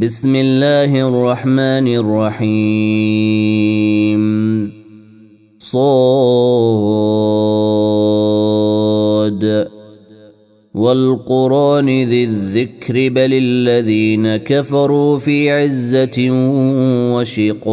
بسم الله الرحمن الرحيم. صاد. والقرآن ذي الذكر بل الذين كفروا في عزة وشقاق.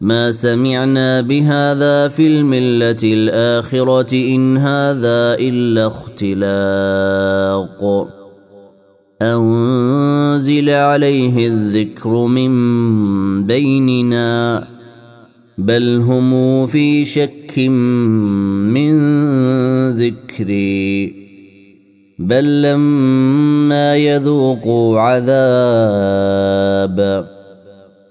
ما سمعنا بهذا في الملة الآخرة إن هذا إلا اختلاق. أنزل عليه الذكر من بيننا بل هم في شك من ذكري. بل لما يذوقوا عذاب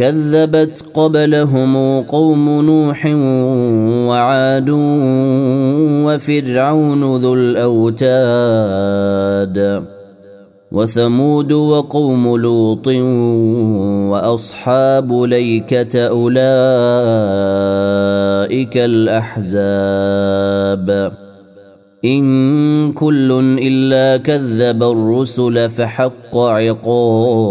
كذبت قبلهم قوم نوح وعاد وفرعون ذو الأوتاد وثمود وقوم لوط وأصحاب ليكة أولئك الأحزاب. إن كل إلا كذب الرسل فحق عقاب.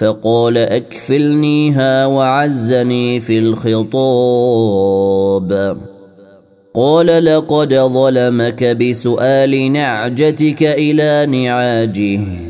فقال اكفلنيها وعزني في الخطاب. قال لقد ظلمك بسؤال نعجتك إلى نعاجه.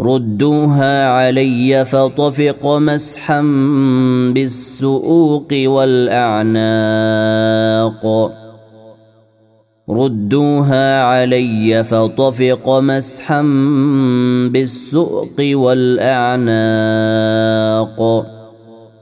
ردوها علي فطفق مسحا بالسؤوق والأعناق. ردوها علي فطفق مسحا بالسؤق والأعناق.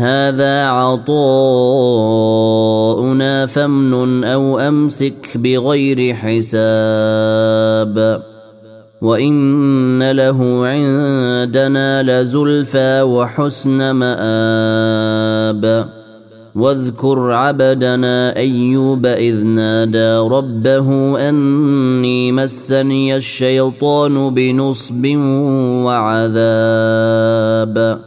هذا عطاؤنا فامنن أو أمسك بغير حساب. وإن له عندنا لزلفى وحسن مآب. واذكر عبدنا أيوب إذ نادى ربه أني مسني الشيطان بنصب وعذاب.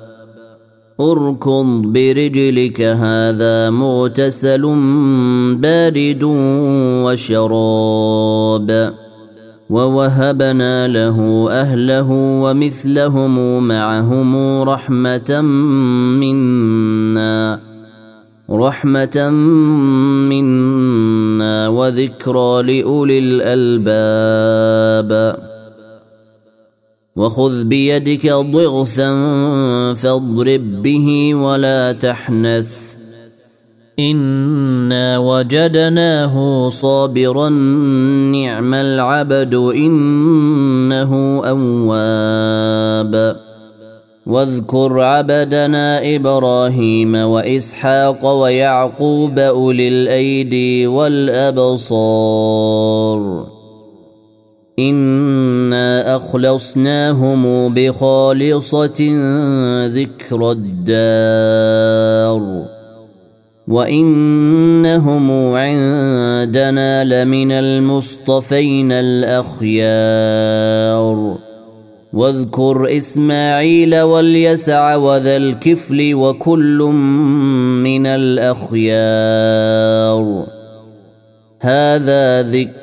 اركض برجلك هذا مغتسل بارد وشراب. ووهبنا له أهله ومثلهم معهم رحمة منا رحمة منا وذكرى لأولي الألباب. وخذ بيدك ضغثا فاضرب به ولا تحنث. إنا وجدناه صابرا نعم العبد إنه أواب. واذكر عبدنا إبراهيم وإسحاق ويعقوب أولي الأيدي والأبصار. انا اخلصناهم بخالصه ذكر الدار وانهم عندنا لمن المصطفين الاخيار واذكر اسماعيل واليسع وذا الكفل وكل من الاخيار هذا ذكر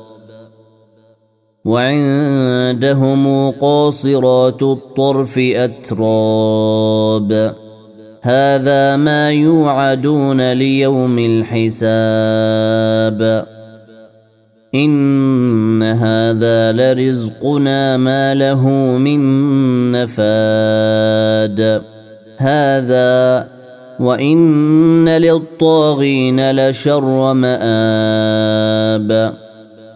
وعندهم قاصرات الطرف أتراب. هذا ما يوعدون ليوم الحساب. إن هذا لرزقنا ما له من نفاد. هذا وإن للطاغين لشر مآب.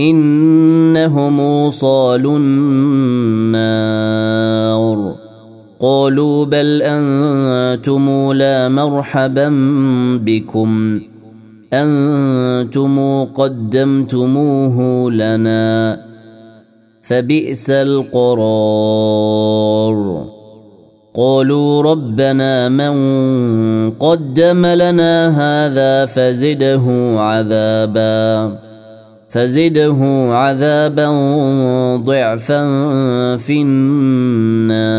إنهم صالوا النار. قالوا بل أنتم لا مرحبا بكم. أنتم قدمتموه لنا. فبئس القرار. قالوا ربنا من قدم لنا هذا فزده عذابا. فزده عذابا ضعفا في النار.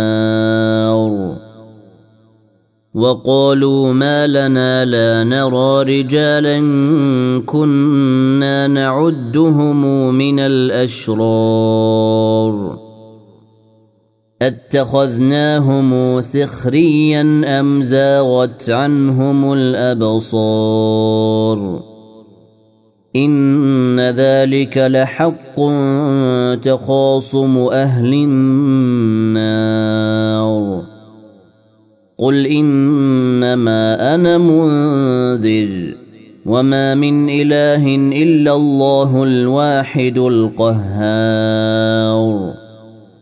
وقالوا ما لنا لا نرى رجالا كنا نعدهم من الأشرار. أتخذناهم سخريا أم زاغت عنهم الأبصار؟ إن ذلك لحق تخاصم أهل النار. قل إنما أنا منذر وما من إله إلا الله الواحد القهار.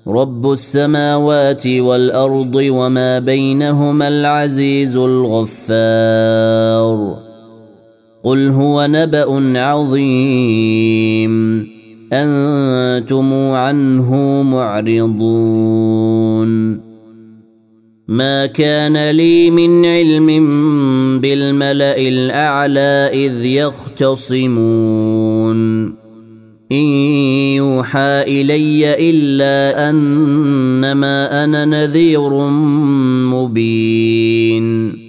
رب السماوات والأرض وما بينهما العزيز الغفار. قل هو نبا عظيم. أنتم عنه معرضون. ما كان لي من علم بالملا الاعلى اذ يختصمون. ان يوحى الي الا انما أنا نذير مبين.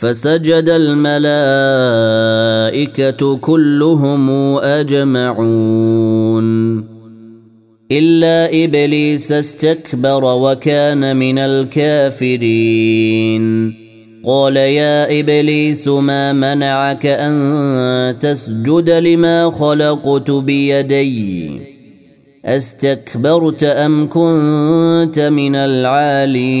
فسجد الملائكة كلهم أجمعون. إلا إبليس استكبر وكان من الكافرين. قال يا إبليس ما منعك أن تسجد لما خلقت بيدي؟ أستكبرت أم كنت من العالين؟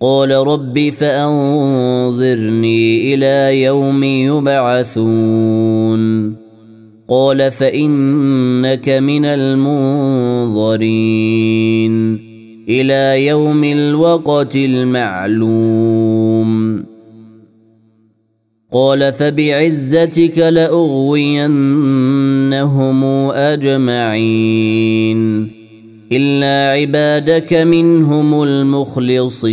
قال رب فأنظرني إلى يوم يبعثون. قال فإنك من المنظرين. إلى يوم الوقت المعلوم. قال فبعزتك لأغوينهم أجمعين. إلا عبادك منهم المخلصين.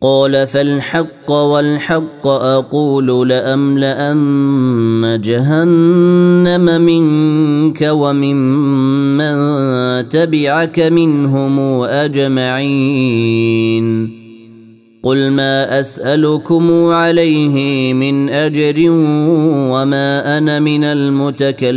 قال فالحق والحق أقول لأملأن جهنم منك وممن تبعك منهم أجمعين. قل ما أسألكم عليه من أجر وما أنا من المتكلفين.